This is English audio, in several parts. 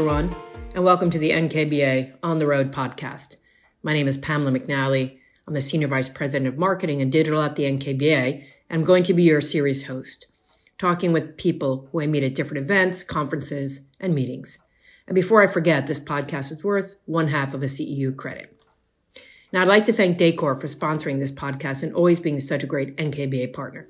everyone, and welcome to the NKBA On the Road podcast. My name is Pamela McNally. I'm the Senior Vice President of Marketing and Digital at the NKBA, and I'm going to be your series host, talking with people who I meet at different events, conferences, and meetings. And before I forget, this podcast is worth one half of a CEU credit. Now, I'd like to thank Dacor for sponsoring this podcast and always being such a great NKBA partner.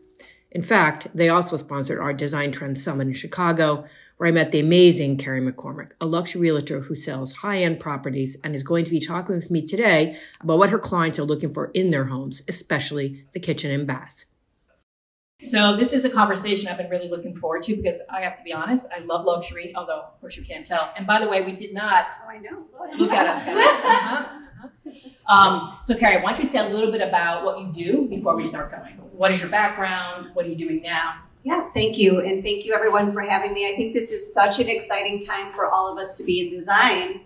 In fact, they also sponsored our Design Trends Summit in Chicago, where I met the amazing Carrie McCormick, a luxury realtor who sells high end properties and is going to be talking with me today about what her clients are looking for in their homes, especially the kitchen and bath. So this is a conversation I've been really looking forward to because I have to be honest, I love luxury, although of course you can't tell. And by the way, we did not Oh, I know. look at us guys. Uh-huh, uh-huh. Um, so Carrie, why don't you say a little bit about what you do before we start going? What is your background? What are you doing now? Yeah, thank you. And thank you everyone for having me. I think this is such an exciting time for all of us to be in design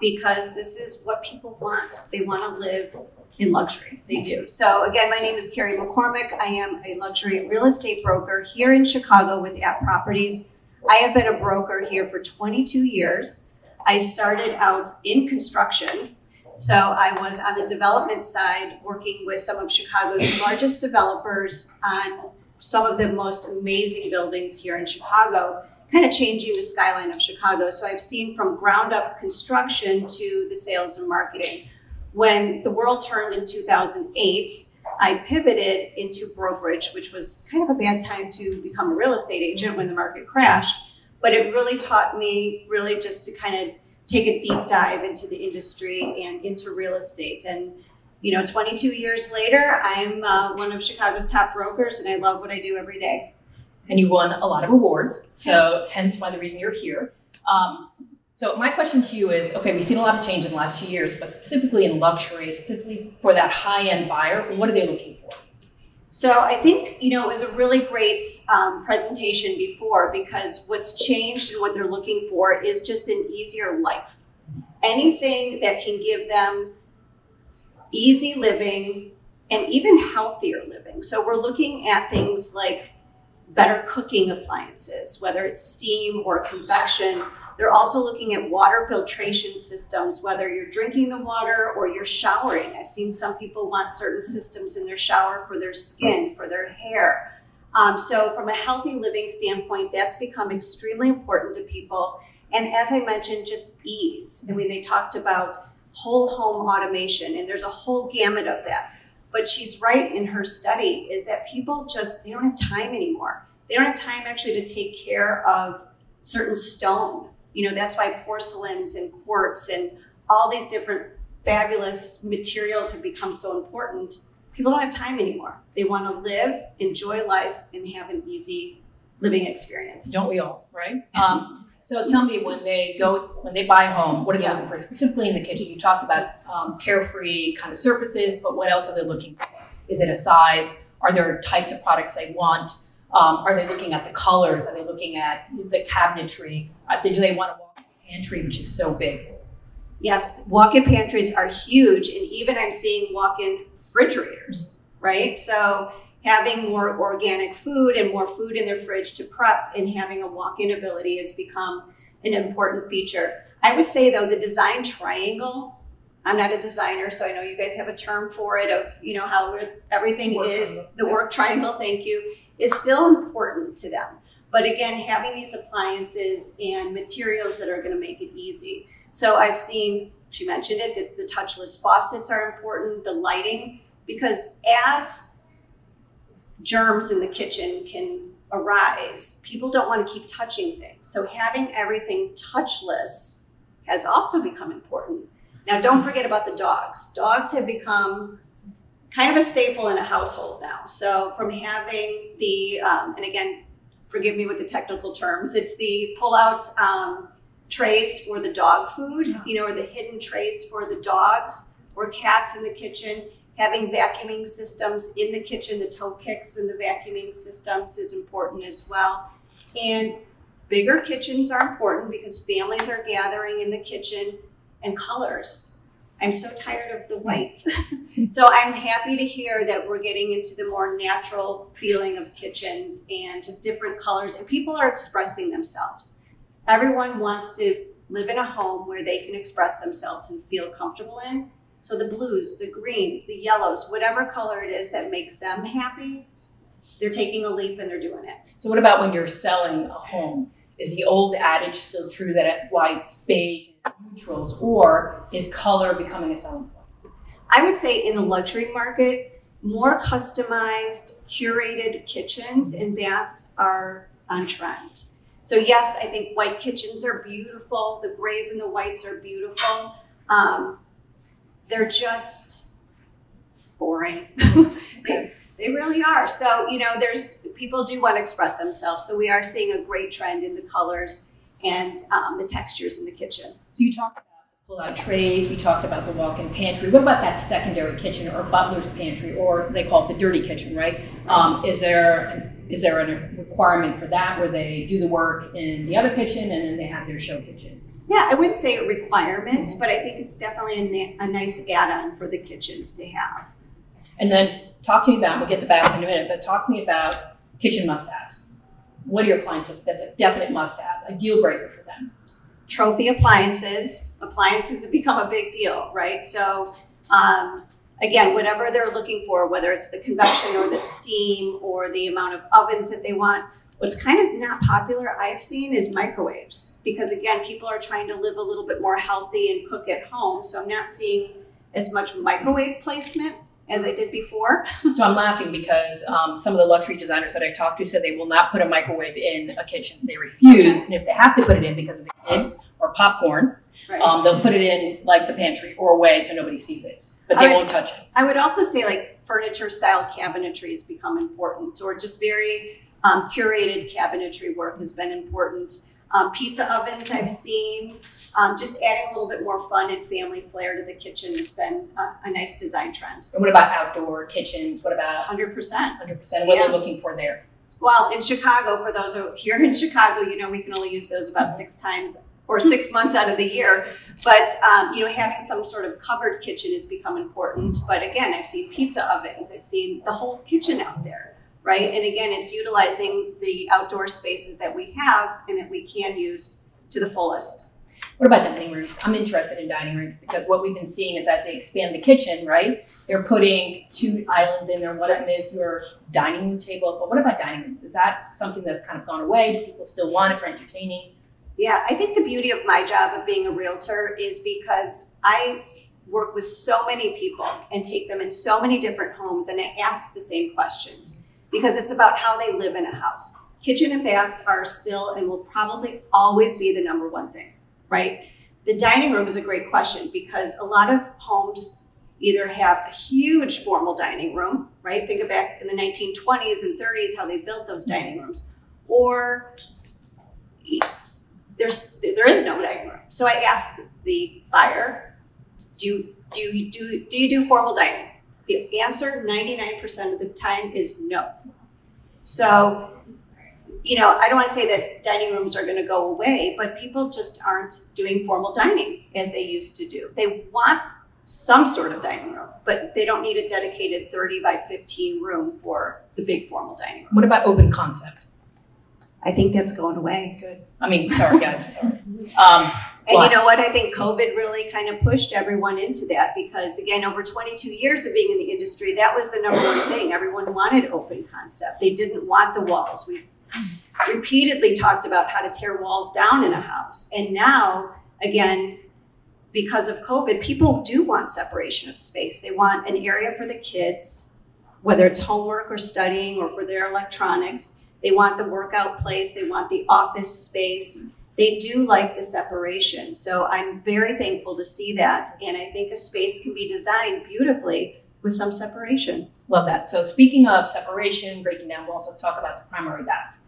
because this is what people want. They want to live in luxury. They do. So again, my name is Carrie McCormick. I am a luxury real estate broker here in Chicago with @properties. I have been a broker here for 22 years. I started out in construction. So I was on the development side working with some of Chicago's largest developers on some of the most amazing buildings here in Chicago, kind of changing the skyline of Chicago. So I've seen from ground up construction to the sales and marketing. When the world turned in 2008, I pivoted into brokerage, which was kind of a bad time to become a real estate agent when the market crashed. But it really taught me really just to kind of take a deep dive into the industry and into real estate. And you know, 22 years later, I'm uh, one of Chicago's top brokers, and I love what I do every day. And you won a lot of awards, so hence why the reason you're here. Um, so my question to you is: Okay, we've seen a lot of change in the last few years, but specifically in luxury, specifically for that high-end buyer, what are they looking for? So I think you know it was a really great um, presentation before because what's changed and what they're looking for is just an easier life. Anything that can give them easy living and even healthier living. So we're looking at things like better cooking appliances, whether it's steam or convection. They're also looking at water filtration systems, whether you're drinking the water or you're showering. I've seen some people want certain systems in their shower for their skin, for their hair. Um, so, from a healthy living standpoint, that's become extremely important to people. And as I mentioned, just ease. I mean, they talked about whole home automation, and there's a whole gamut of that. But she's right in her study is that people just they don't have time anymore. They don't have time actually to take care of certain stone. You know, that's why porcelains and quartz and all these different fabulous materials have become so important. People don't have time anymore. They want to live, enjoy life, and have an easy living experience. Don't we all, right? Um, so tell me, when they go, when they buy a home, what are they Yeah. looking for specifically in the kitchen? You talked about um, carefree kind of surfaces, but what else are they looking for? Is it a size? Are there types of products they want? Um, are they looking at the colors? Are they looking at the cabinetry? Uh, do they want a walk-in pantry, which is so big? Yes, walk-in pantries are huge, and even I'm seeing walk-in refrigerators, right? So having more organic food and more food in their fridge to prep and having a walk-in ability has become an important feature. I would say though, the design triangle. I'm not a designer, so I know you guys have a term for it of you know how everything Work is triangle, the work triangle. Thank you is still important to them. But again, having these appliances and materials that are going to make it easy. So I've seen, she mentioned it, the touchless faucets are important, the lighting, because as germs in the kitchen can arise, people don't want to keep touching things. So having everything touchless has also become important. Now, don't forget about the dogs. Dogs have become kind of a staple in a household now. So from having the, um, and again, forgive me with the technical terms, it's the pull-out um, trays for the dog food, you know, or the hidden trays for the dogs or cats in the kitchen. Having vacuuming systems in the kitchen, the toe kicks and the vacuuming systems is important as well. And bigger kitchens are important because families are gathering in the kitchen and colors. I'm so tired of the white. so I'm happy to hear that we're getting into the more natural feeling of kitchens and just different colors and people are expressing themselves. Everyone wants to live in a home where they can express themselves and feel comfortable in. So the blues, the greens, the yellows, whatever color it is that makes them happy, they're taking a leap and they're doing it. So what about when you're selling a home? Is the old adage still true that whites, beige, neutrals, or is color becoming a selling point? I would say in the luxury market, more customized, curated kitchens and baths are on trend. So yes, I think white kitchens are beautiful. The grays and the whites are beautiful. Um, they're just boring. they, they really are. So, you know, there's people do want to express themselves. So we are seeing a great trend in the colors and um, the textures in the kitchen. So you talked about the pull-out trays. We talked about the walk-in pantry. What about that secondary kitchen or butler's pantry, or they call it the dirty kitchen, right? Um, is there is there a requirement for that where they do the work in the other kitchen and then they have their show kitchen? Yeah, I wouldn't say a requirement, but I think it's definitely a, a nice add-on for the kitchens to have. And then talk to me about, we'll get to baths in a minute, but talk to me about kitchen must-haves. What are your clients, that's a definite must-have, a deal breaker for them? Trophy appliances. Appliances have become a big deal, right? So um, again, whatever they're looking for, whether it's the convection or the steam or the amount of ovens that they want, what's kind of not popular I've seen is microwaves. Because again, people are trying to live a little bit more healthy and cook at home. So I'm not seeing as much microwave placement as I did before. so I'm laughing because um, some of the luxury designers that I talked to said they will not put a microwave in a kitchen. They refuse, okay. and if they have to put it in because of the kids or popcorn, right. um, they'll put it in like the pantry or away so nobody sees it, but they would, won't touch it. I would also say like furniture style cabinetry has become important, or just very um, curated cabinetry work has been important. Um, pizza ovens I've seen. Um, just adding a little bit more fun and family flair to the kitchen has been a, a nice design trend. And what about outdoor kitchens? What about 100%? 100%. What yeah. are they looking for there? Well, in Chicago, for those here in Chicago, you know, we can only use those about six times or six months out of the year. But um, you know, having some sort of covered kitchen has become important. But again, I've seen pizza ovens. I've seen the whole kitchen out there right? And again, it's utilizing the outdoor spaces that we have and that we can use to the fullest. What about dining rooms? I'm interested in dining rooms because what we've been seeing is as they expand the kitchen, right? They're putting two islands in there. One of them is your dining room table. But what about dining rooms? Is that something that's kind of gone away? Do people still want it for entertaining? Yeah, I think the beauty of my job of being a realtor is because I work with so many people and take them in so many different homes and I ask the same questions because it's about how they live in a house. Kitchen and baths are still and will probably always be the number one thing, right? The dining room is a great question because a lot of homes either have a huge formal dining room, right? Think back in the 1920s and 30s how they built those dining rooms, or there's there is no dining room. So I ask the buyer, do do you do do you do formal dining? The answer 99% of the time is no. So, you know, I don't want to say that dining rooms are going to go away, but people just aren't doing formal dining as they used to do. They want some sort of dining room, but they don't need a dedicated 30 by 15 room for the big formal dining room. What about open concept? I think that's going away. Good. I mean, sorry guys. Sorry. Um, and you know what? I think COVID really kind of pushed everyone into that because, again, over 22 years of being in the industry, that was the number one thing. Everyone wanted open concept. They didn't want the walls. We repeatedly talked about how to tear walls down in a house. And now, again, because of COVID, people do want separation of space. They want an area for the kids, whether it's homework or studying or for their electronics. They want the workout place, they want the office space they do like the separation. So I'm very thankful to see that. And I think a space can be designed beautifully with some separation. Love that. So speaking of separation, breaking down, we'll also talk about the primary bath.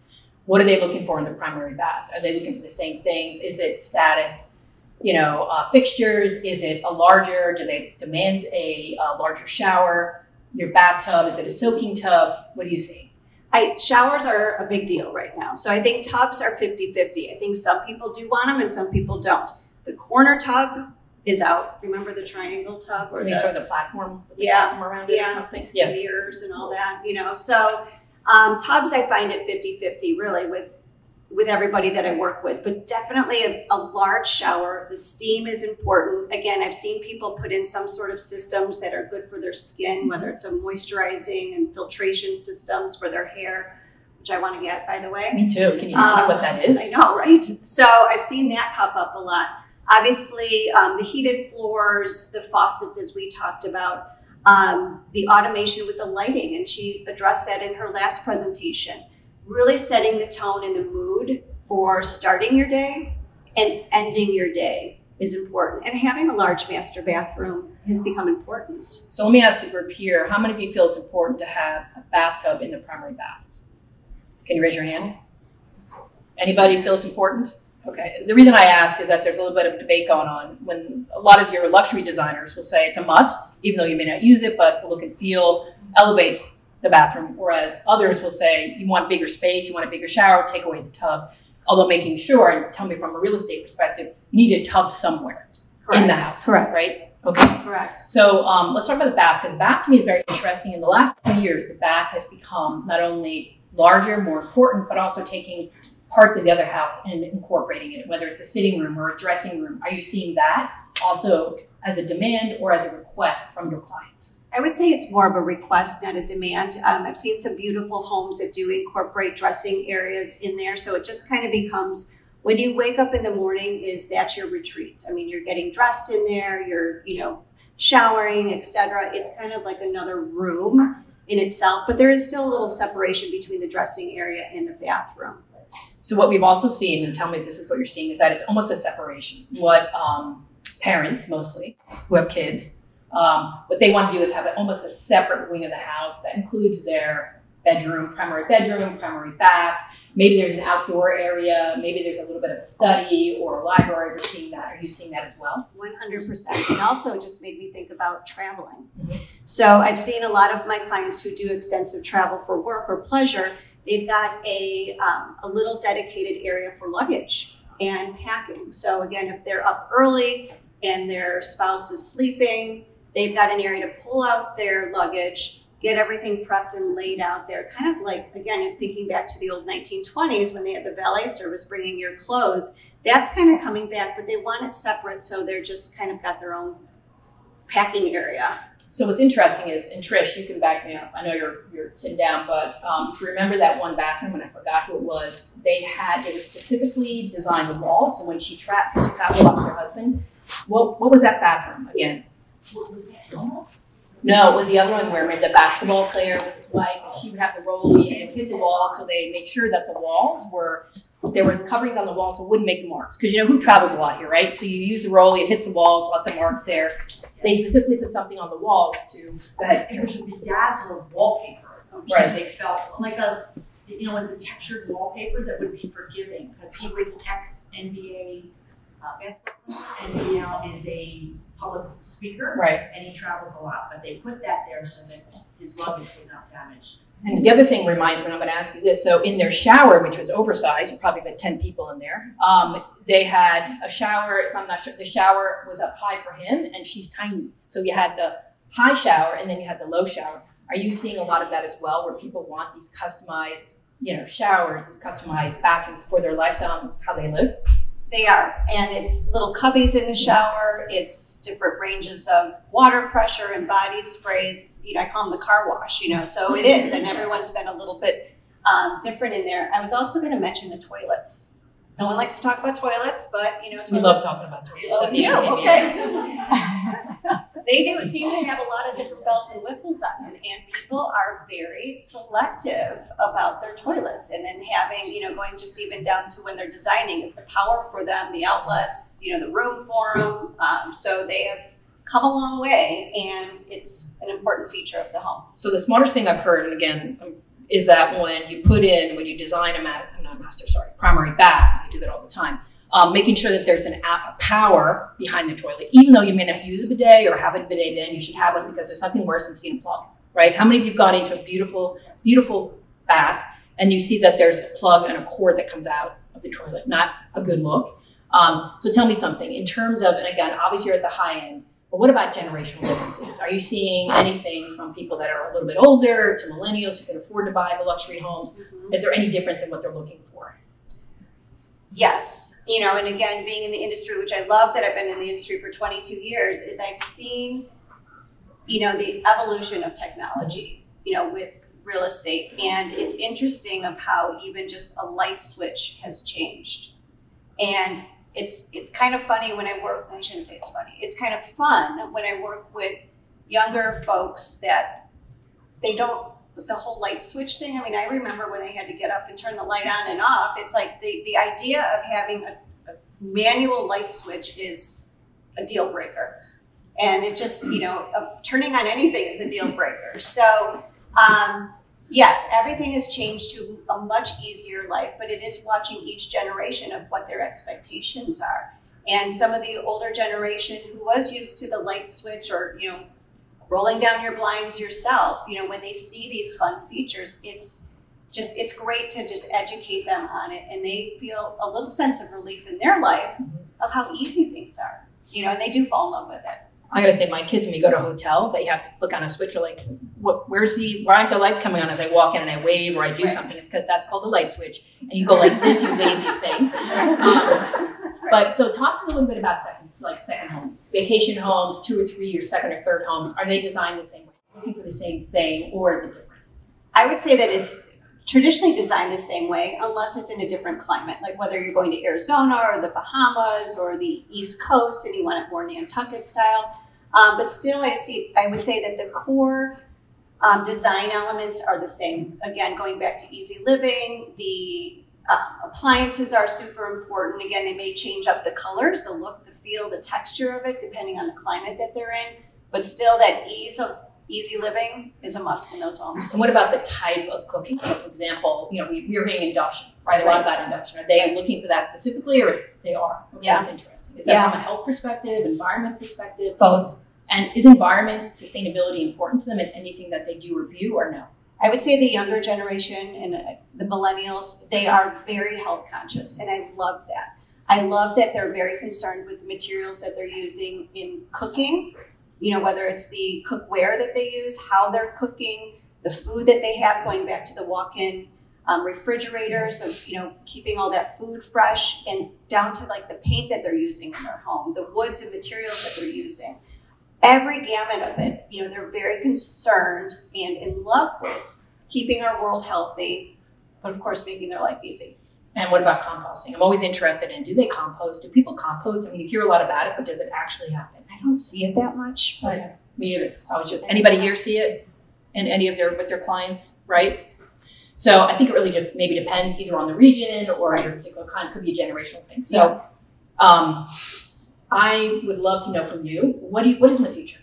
What are they looking for in the primary bath? Are they looking for the same things? Is it status, you know, uh, fixtures? Is it a larger? Do they demand a, a larger shower? Your bathtub, is it a soaking tub? What do you see? I, showers are a big deal right now. So I think tubs are 50 50. I think some people do want them and some people don't. The corner tub is out. Remember the triangle tub or the, the platform? The yeah, platform around it yeah, or something? Yeah. Mirrors and all that, you know. So um, tubs, I find it 50 50 really with with everybody that I work with, but definitely a, a, large shower. The steam is important. Again, I've seen people put in some sort of systems that are good for their skin, whether it's a moisturizing and filtration systems for their hair, which I want to get, by the way. Me too. Can you tell um, me what that is? I know, right? So I've seen that pop up a lot. Obviously, um, the heated floors, the faucets, as we talked about, um, the automation with the lighting, and she addressed that in her last presentation really setting the tone and the mood for starting your day and ending your day is important. And having a large master bathroom has become important. So let me ask the group here, how many of you feel it's important to have a bathtub in the primary bath? Can you raise your hand? Anybody feel it's important? Okay. The reason I ask is that there's a little bit of debate going on when a lot of your luxury designers will say it's a must, even though you may not use it, but the look and feel elevates the bathroom, whereas others will say you want bigger space, you want a bigger shower, take away the tub. Although making sure, and tell me from a real estate perspective, you need a tub somewhere Correct. in the house. Correct. Right? Okay. Correct. So um, let's talk about the bath because bath to me is very interesting. In the last few years, the bath has become not only larger, more important, but also taking parts of the other house and incorporating it, whether it's a sitting room or a dressing room. Are you seeing that also as a demand or as a request from your clients? I would say it's more of a request, not a demand. Um, I've seen some beautiful homes that do incorporate dressing areas in there. So it just kind of becomes when you wake up in the morning, is that your retreat? I mean, you're getting dressed in there, you're, you know, showering, etc. It's kind of like another room in itself, but there is still a little separation between the dressing area and the bathroom. So what we've also seen, and tell me if this is what you're seeing, is that it's almost a separation. What um, parents mostly who have kids um, what they want to do is have almost a separate wing of the house that includes their bedroom, primary bedroom, primary bath. Maybe there's an outdoor area. Maybe there's a little bit of a study or a library. You're seeing that. Are you seeing that as well? 100%. And also just made me think about traveling. Mm-hmm. So I've seen a lot of my clients who do extensive travel for work or pleasure. They've got a, um, a little dedicated area for luggage and packing. So again, if they're up early and their spouse is sleeping, They've got an area to pull out their luggage, get everything prepped and laid out there. Kind of like, again, thinking back to the old 1920s when they had the valet service bringing your clothes. That's kind of coming back, but they want it separate, so they're just kind of got their own packing area. So what's interesting is, and Trish, you can back me up. I know you're you're sitting down, but um, if you remember that one bathroom, when I forgot who it was, they had it was specifically designed the wall. So when she, tra- she traveled with her husband, what what was that bathroom again? No, it was the other one where the basketball player with his wife, she would have the rollie and hit the wall, so they made sure that the walls were there was coverings on the wall so it wouldn't make the marks. Because you know who travels a lot here, right? So you use the rollie, it hits the walls, lots of marks there. They specifically put something on the walls to go ahead. It was bedazzled wallpaper. Right. They felt like a you know, it was a textured wallpaper that would be forgiving because he was ex NBA uh, basketball player and he now is a public speaker. Right. And he travels a lot, but they put that there so that his luggage would not damage. And the other thing reminds me, I'm going to ask you this. So in their shower, which was oversized, you probably had 10 people in there. Um, they had a shower. If I'm not sure, the shower was up high for him, and she's tiny. So you had the high shower, and then you had the low shower. Are you seeing a lot of that as well, where people want these customized, you know, showers, these customized bathrooms for their lifestyle and how they live? They are. And it's little cubbies in the shower. It's different ranges of water pressure and body sprays. You know, I call them the car wash, you know, so it is. And everyone's been a little bit um, different in there. I was also going to mention the toilets. No one likes to talk about toilets, but, you know, toilets. We love talking about toilets. Oh, you? Okay. they do seem to have a lot of different bells and whistles on them, and people are very selective about their toilets. And then having, you know, going just even down to when they're designing is the power for them, the outlets, you know, the room for them. Um, so they have come a long way, and it's an important feature of the home. So the smartest thing I've heard, and again, is that when you put in, when you design a, mat, not master, sorry, primary bath, you do that all the time um, making sure that there's an app of power behind the toilet. Even though you may not use a bidet or have a bidet in, you should have one because there's nothing worse than seeing a plug, right? How many of you have gone into a beautiful, beautiful bath and you see that there's a plug and a cord that comes out of the toilet? Not a good look. Um, so tell me something in terms of, and again, obviously you're at the high end, but what about generational differences? Are you seeing anything from people that are a little bit older to millennials who can afford to buy the luxury homes? Mm-hmm. Is there any difference in what they're looking for? Yes, you know, and again, being in the industry, which I love that I've been in the industry for 22 years, is I've seen, you know, the evolution of technology, you know, with real estate. And it's interesting of how even just a light switch has changed. And it's it's kind of funny when I work, I shouldn't say it's funny, it's kind of fun when I work with younger folks that they don't the whole light switch thing. I mean, I remember when I had to get up and turn the light on and off. It's like the, the idea of having a, a manual light switch is a deal breaker. And it just, you know, turning on anything is a deal breaker. So, um, yes, everything has changed to a much easier life, but it is watching each generation of what their expectations are. And some of the older generation who was used to the light switch or, you know, rolling down your blinds yourself, you know, when they see these fun features, it's just it's great to just educate them on it and they feel a little sense of relief in their life of how easy things are. You know, and they do fall in love with it. I gotta say, my kids, when we go to a hotel, they have to flick on a switch. Or like, what? Where's the? Why aren't the lights coming on as I walk in and I wave or I do right. something? It's because that's called a light switch, and you go like this, you lazy thing. Um, but so, talk to me a little bit about second, like second home, vacation homes, two or three, or second or third homes. Are they designed the same way, looking for the same thing, or is it different? I would say that it's traditionally designed the same way, unless it's in a different climate, like whether you're going to Arizona or the Bahamas or the East Coast, and you want it more Nantucket style um, but still, I see. I would say that the core um, design elements are the same. Again, going back to easy living, the uh, appliances are super important. Again, they may change up the colors, the look, feel, the texture of it, depending on the climate that they're in. But still, that ease of easy living is a must in those homes. And what about the type of cooking? So, for example, you know, we, we're hearing induction, right? A lot about induction. Are they looking for that specifically, or they are? Okay, yeah, that's interesting. Is that yeah. from a health perspective, environment perspective? Both. And is environment sustainability important to them in anything that they do review or no? I would say the younger generation and uh, the millennials, they are very health conscious, and I love that. I love that they're very concerned with the materials that they're using in cooking. You know, whether it's the cookware that they use, how they're cooking, the food that they have, going back to the walk-in um, refrigerators of you know keeping all that food fresh, and down to like the paint that they're using in their home, the woods and materials that they're using every gamut of it. You know, they're very concerned and in love with keeping our world healthy, but of course, making their life easy. And what about composting? I'm always interested in do they compost? Do people compost? I mean, you hear a lot about it, but does it actually happen? I don't see it that much, but me either. I was just anybody here see it in any of their with their clients, right? So I think it really just maybe depends either on the region or your particular kind. Could be a generational thing. So. Yeah. Um, I would love to know from you what do you, what is in the future?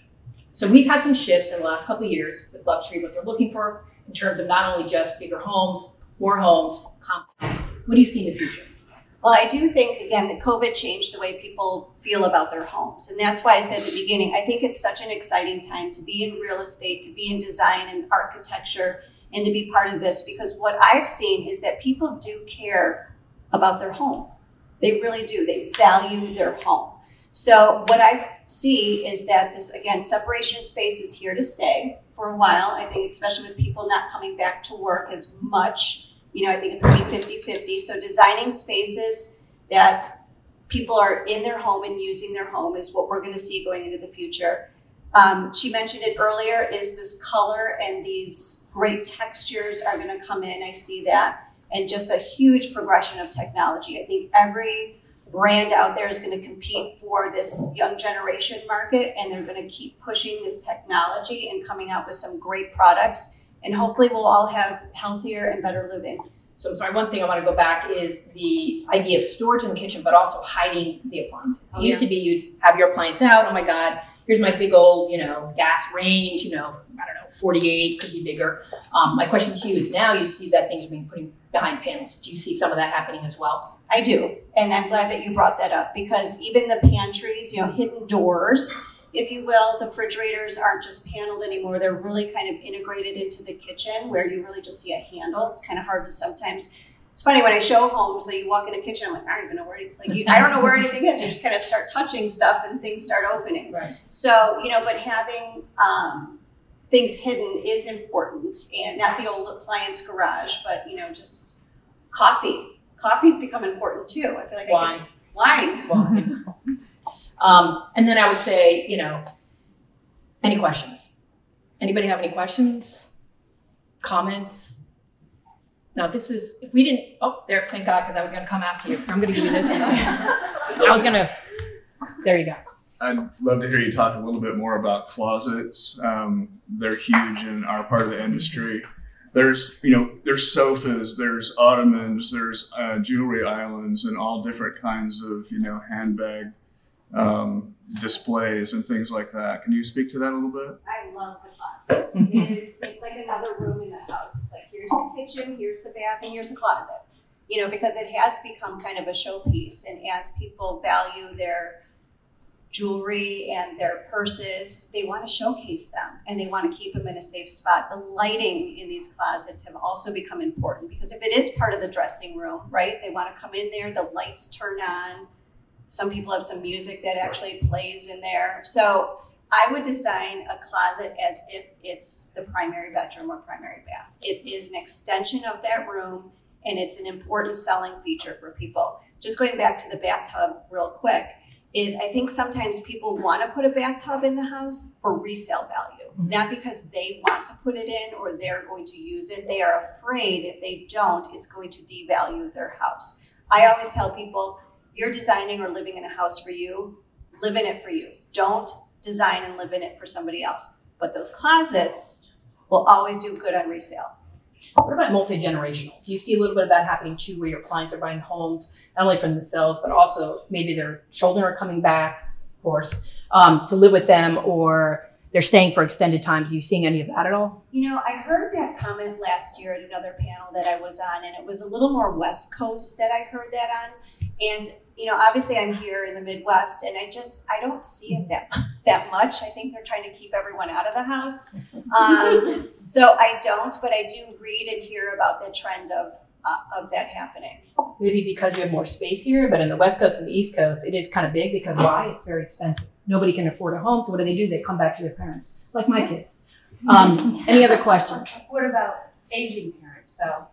So we've had some shifts in the last couple of years with luxury, what they're looking for in terms of not only just bigger homes, more homes, compounds. What do you see in the future? Well, I do think again that COVID changed the way people feel about their homes, and that's why I said at the beginning. I think it's such an exciting time to be in real estate, to be in design and architecture, and to be part of this. Because what I've seen is that people do care about their home. They really do. They value their home. So what I see is that this, again, separation of space is here to stay for a while. I think especially with people not coming back to work as much, you know, I think it's going to be 50-50. So designing spaces that people are in their home and using their home is what we're going to see going into the future. Um, she mentioned it earlier, is this color and these great textures are going to come in. I see that. And just a huge progression of technology. I think every brand out there is going to compete for this young generation market and they're going to keep pushing this technology and coming out with some great products and hopefully we'll all have healthier and better living. So sorry one thing i want to go back is the idea of storage in the kitchen but also hiding the appliances. It oh, used to be you'd have your appliance out oh my god here's my big old you know gas range you know i don't know 48 could be bigger. Um, my question to you is now you see that things are being put behind panels. Do you see some of that happening as well? I do. And I'm glad that you brought that up because even the pantries, you know, hidden doors, if you will, the refrigerators aren't just paneled anymore. They're really kind of integrated into the kitchen where you really just see a handle. It's kind of hard to sometimes. It's funny when I show homes that like you walk in a kitchen, I'm like, I don't even know where anything. Like, you, I don't know where anything is. You just kind of start touching stuff and things start opening. Right. So you know, but having um, things hidden is important, and not the old appliance garage, but you know, just coffee Coffee's become important too. I feel like I Wine. could, wine. Wine. um, and then I would say, you know, any questions? Anybody have any questions? Comments? Now, this is, if we didn't, oh, there, thank God, because I was going to come after you. I'm going to give you this. I was going to, there you go. I'd love to hear you talk a little bit more about closets. Um, they're huge in our part of the industry. There's, you know, there's sofas, there's ottomans, there's uh, jewelry islands, and all different kinds of, you know, handbag um, displays and things like that. Can you speak to that a little bit? I love the closets. it is, it's like another room in the house. It's like, here's the kitchen, here's the bath, and here's the closet. You know, because it has become kind of a showpiece. And as people value their jewelry and their purses, they want to showcase them and they want to keep them in a safe spot. The lighting in these closets have also become important because if it is part of the dressing room, right, they want to come in there, the lights turn on. Some people have some music that actually plays in there. So I would design a closet as if it's the primary bedroom or primary bath. It is an extension of that room and it's an important selling feature for people. Just going back to the bathtub real quick is I think sometimes people want to put a bathtub in the house for resale value, Mhm. not because they want to put it in or they're going to use it. They are afraid if they don't, it's going to devalue their house. I always tell people, you're designing or living in a house for you, live in it for you. Don't design and live in it for somebody else. But those closets will always do good on resale. What about multi-generational? Do you see a little bit of that happening too, where your clients are buying homes, not only for themselves, but also maybe their children are coming back, of course, um, to live with them, or they're staying for extended times. Are you seeing any of that at all? You know, I heard that comment last year at another panel that I was on, and it was a little more West Coast that I heard that on. And you know, obviously, I'm here in the Midwest, and I just I don't see it that that much. I think they're trying to keep everyone out of the house, um, so I don't. But I do read and hear about the trend of uh, of that happening. Maybe because you have more space here, but in the West Coast and the East Coast, it is kind of big because why? It's very expensive. Nobody can afford a home, so what do they do? They come back to their parents, like my kids. Um, any other questions? What about aging parents, though?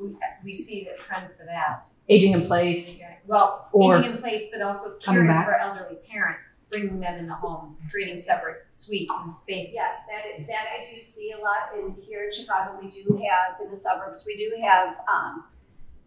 We, we see the trend for that. Aging in place, Well, Or aging in place, but also caring back. for elderly parents, bringing them in the home, creating separate suites and spaces. Yes, that, that I do see a lot, and here in Chicago, we do have, in the suburbs, we do have, um,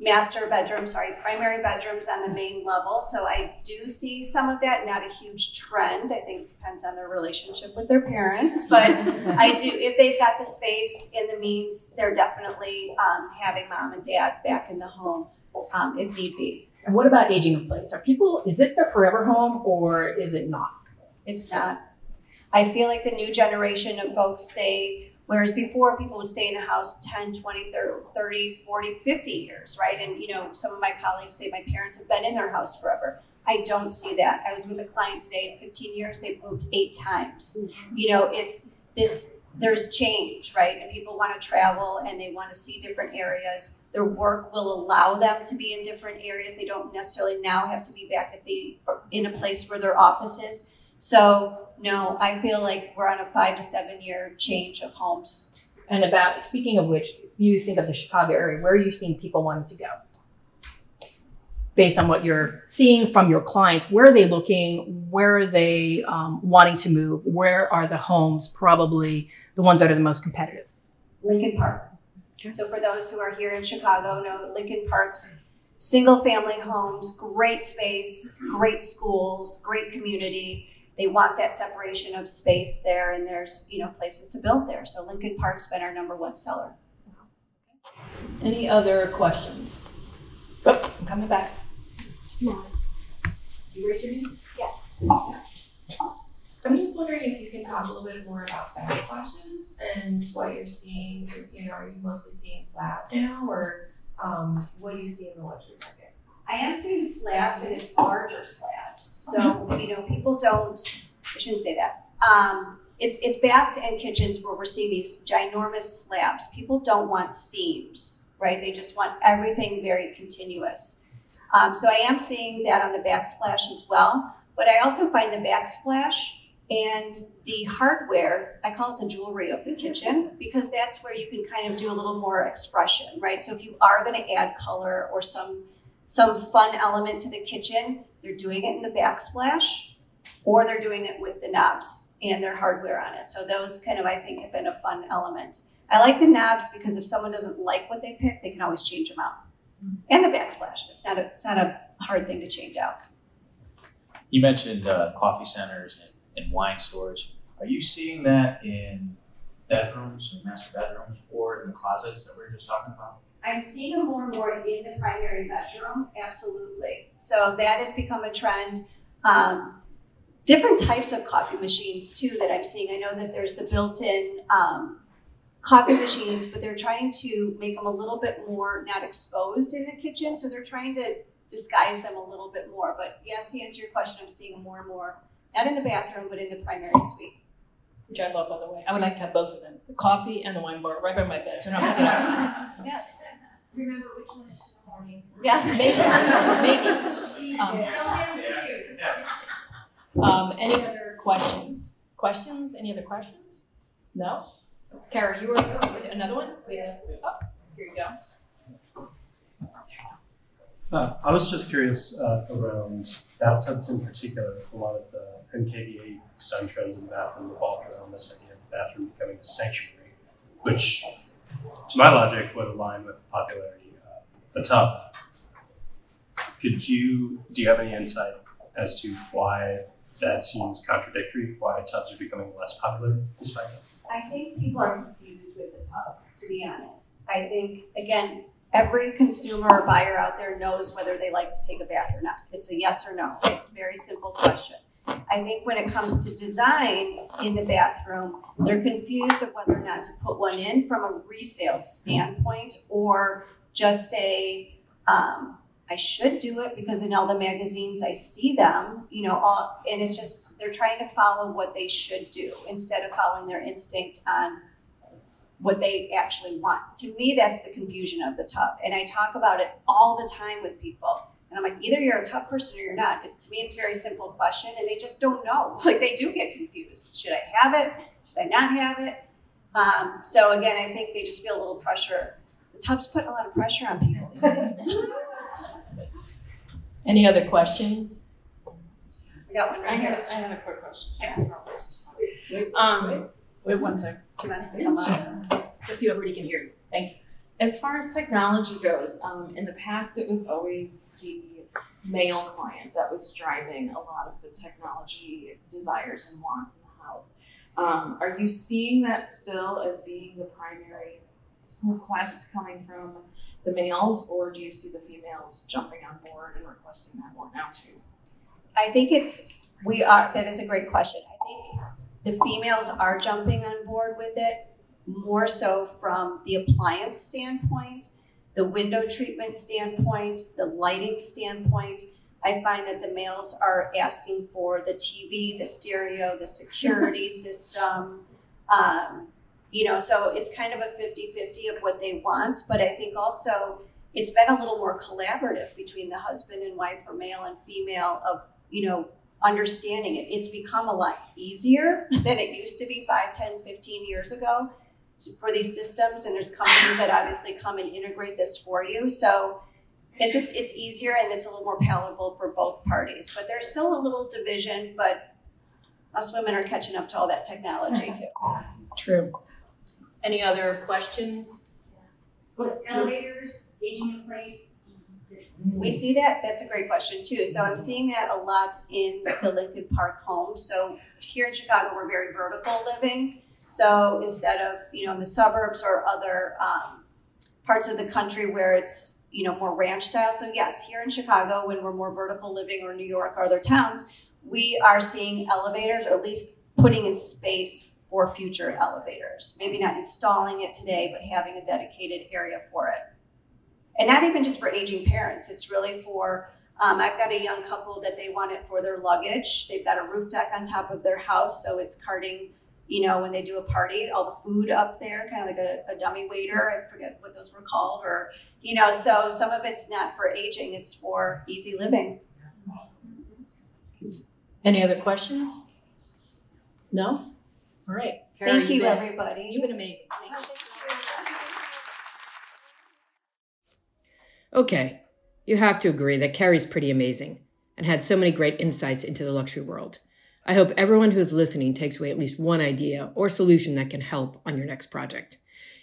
master bedrooms, sorry, primary bedrooms on the main level, so I do see some of that, not a huge trend, I think it depends on their relationship with their parents, but I do, if they've got the space and the means, they're definitely, um, having mom and dad back in the home, um, if need be. And what about aging in place? Are people, is this their forever home or is it not? It's not. I feel like the new generation of folks, they, whereas before people would stay in a house 10, 20, 30, 40, 50 years, right? And, you know, some of my colleagues say my parents have been in their house forever. I don't see that. I was with a client today in 15 years, they've moved eight times. Mm-hmm. You know, it's this, there's change, right? And people want to travel and they want to see different areas. Their work will allow them to be in different areas. They don't necessarily now have to be back at the, in a place where their office is. So no, I feel like we're on a five to seven year change of homes. And about, speaking of which, you think of the Chicago area, where are you seeing people wanting to go? Based on what you're seeing from your clients, where are they looking? Where are they um, wanting to move? Where are the homes probably the ones that are the most competitive? Lincoln Park. Okay. So for those who are here in Chicago, know Lincoln Park's single family homes, great space, great schools, great community. They want that separation of space there and there's, you know, places to build there. So Lincoln Park's been our number one seller. Any other questions? Oh, I'm coming back. You raise your hand? Yes. I'm just wondering if you can talk a little bit more about backsplashes and what you're seeing. You know, are you mostly seeing slab now, or um, what do you see in the luxury market? I am seeing slabs and it's larger slabs. So, you know, people don't, I shouldn't say that. Um, it's, it's baths and kitchens where we're seeing these ginormous slabs. People don't want seams, right? They just want everything very continuous. Um, so I am seeing that on the backsplash as well. But I also find the backsplash and the hardware, I call it the jewelry of the kitchen because that's where you can kind of do a little more expression, right? So if you are going to add color or some some fun element to the kitchen, they're doing it in the backsplash or they're doing it with the knobs and their hardware on it. So those kind of, I think, have been a fun element. I like the knobs because if someone doesn't like what they pick, they can always change them out. And the backsplash. It's not a, it's not a hard thing to change out. You mentioned uh, coffee centers and, and wine stores. Are you seeing that in bedrooms and master bedrooms or in the closets that we were just talking about? I'm seeing them more and more in the primary bedroom, absolutely. So that has become a trend. Um, different types of coffee machines too that I'm seeing. I know that there's the built-in um, coffee machines, but they're trying to make them a little bit more not exposed in the kitchen. So they're trying to disguise them a little bit more. But yes, to answer your question, I'm seeing them more and more, not in the bathroom, but in the primary suite. Which I love, by the way. I would like to have both of them, the coffee and the wine bar, right by my bed, so I don't have to get out. Yes. Remember which one is morning? Yes. Maybe, maybe. Um, Um, any other questions? Questions? Any other questions? No? Kara, you were another one? Yeah. oh, here you go. Uh, I was just curious uh, around bathtubs in particular. A lot of the NKBA design trends in the bathroom revolve around this idea of the bathroom becoming a sanctuary, which, to my logic, would align with the popularity of a tub. Could you do you have any insight as to why that seems contradictory? Why tubs are becoming less popular despite that? I think people are confused with the tub, to be honest. I think, again, every consumer or buyer out there knows whether they like to take a bath or not. It's a yes or no. It's a very simple question. I think when it comes to design in the bathroom, they're confused of whether or not to put one in from a resale standpoint or just a, um, I should do it because in all the magazines I see them, you know, all, and it's just, they're trying to follow what they should do instead of following their instinct on what they actually want. To me, that's the confusion of the tub. And I talk about it all the time with people. And I'm like, either you're a tub person or you're not. It, to me, it's a very simple question, and they just don't know. Like they do get confused. Should I have it? Should I not have it? Um, so again, I think they just feel a little pressure. The tub's putting a lot of pressure on people. Any other questions? I got one I right have, here. I have a quick question. Um, wait one second. She wants to come on. Just so everybody can hear you. Thank you. As far as technology goes, um, in the past, it was always the male client that was driving a lot of the technology desires and wants in the house. Um, are you seeing that still as being the primary request coming from the males, or do you see the females jumping on board and requesting that more now too? I think it's, we are, that is a great question. I think the females are jumping on board with it, more so from the appliance standpoint, the window treatment standpoint, the lighting standpoint. I find that the males are asking for the TV, the stereo, the security system. Um, you know, so it's kind of a 50 50 of what they want. But I think also it's been a little more collaborative between the husband and wife or male and female of, you know, understanding it. It's become a lot easier than it used to be 5, 10, 15 years ago to, for these systems. And there's companies that obviously come and integrate this for you. So it's just, it's easier and it's a little more palatable for both parties. But there's still a little division, but us women are catching up to all that technology too. True. Any other questions? But elevators, aging in place. We see that, that's a great question too. So I'm seeing that a lot in the Lincoln Park homes. So here in Chicago, we're very vertical living. So instead of, you know, in the suburbs or other um, parts of the country where it's, you know, more ranch style. So yes, here in Chicago, when we're more vertical living or New York or other towns, we are seeing elevators or at least putting in space for future elevators. Maybe not installing it today, but having a dedicated area for it. And not even just for aging parents, it's really for, um, I've got a young couple that they want it for their luggage. They've got a roof deck on top of their house, so it's carting, you know, when they do a party, all the food up there, kind of like a, a dummy waiter. I forget what those were called, or, you know, so some of it's not for aging, it's for easy living. Any other questions? No? All right. Kara, Thank you've you, been- everybody. You've been amazing. Thank you. Okay. You have to agree that Carrie's pretty amazing and had so many great insights into the luxury world. I hope everyone who's listening takes away at least one idea or solution that can help on your next project.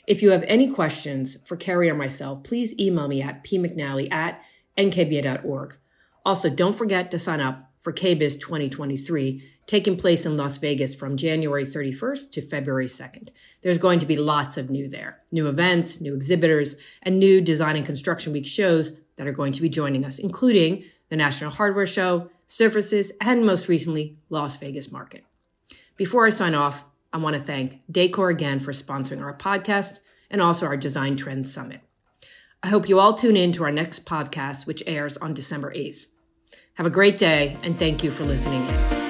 If you have any questions for Carrie or myself, please email me at pmcnally at nkba.org. Also, don't forget to sign up for KBIS 2023, taking place in Las Vegas from January 31st to February 2nd. There's going to be lots of new there new events, new exhibitors, and new Design and Construction Week shows that are going to be joining us, including the National Hardware Show, Surfaces, and most recently, Las Vegas Market. Before I sign off, I want to thank Dacor again for sponsoring our podcast and also our Design Trends Summit. I hope you all tune in to our next podcast, which airs on December 8th. Have a great day, and thank you for listening in.